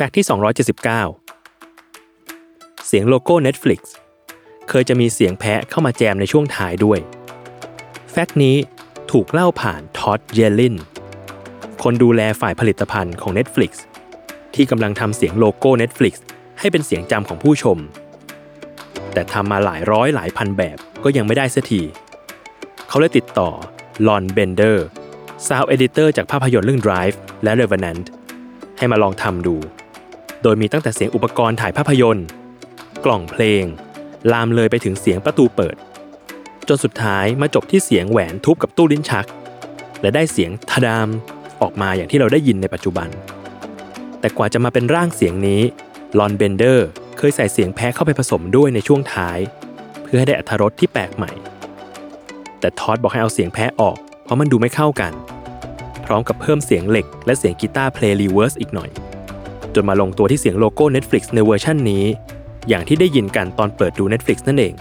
Fact ที่ 279 เสียงโลโก้ Netflix เคยจะมีเสียงแพะเข้ามาแจมในช่วงท้ายด้วย Fact นี้ถูกเล่าผ่าน Todd Yellin คนดูแลฝ่ายผลิตภัณฑ์ของ Netflix ที่กำลังทำเสียงโลโก้ Netflix ให้เป็นเสียงจำของผู้ชม แต่ทำมาหลายร้อยหลายพันแบบก็ยังไม่ได้สักที เขาเลยติดต่อ Lon Bender Sound editor จากภาพยนตร์เรื่อง Drive และ Revenant ให้มาลองทำดู โดยมีตั้งแต่เสียงอุปกรณ์ถ่ายภาพยนตร์ กล่องเพลง ลามเลยไปถึงเสียงประตูเปิด จนสุดท้ายมาจบที่เสียงแหวนทุบกับตู้ลิ้นชัก และได้เสียงทะดามออกมาอย่างที่เราได้ยินในปัจจุบัน แต่กว่าจะมาเป็นร่างเสียงนี้ Lon Bender เคยใส่เสียงแพะเข้าไปผสมด้วยในช่วงท้าย เพื่อให้ได้อรรถรสที่แปลกใหม่ แต่ Todd บอกให้เอาเสียงแพะออก เพราะมันดูไม่เข้ากัน พร้อมกับเพิ่มเสียงเหล็กและเสียงกีตาร์ play reverse อีกหน่อย จนมาลงตัวที่เสียงโลโก้ Netflix ในเวอร์ชันนี้ อย่างที่ได้ยินกันตอนเปิดดู Netflix นั่นเอง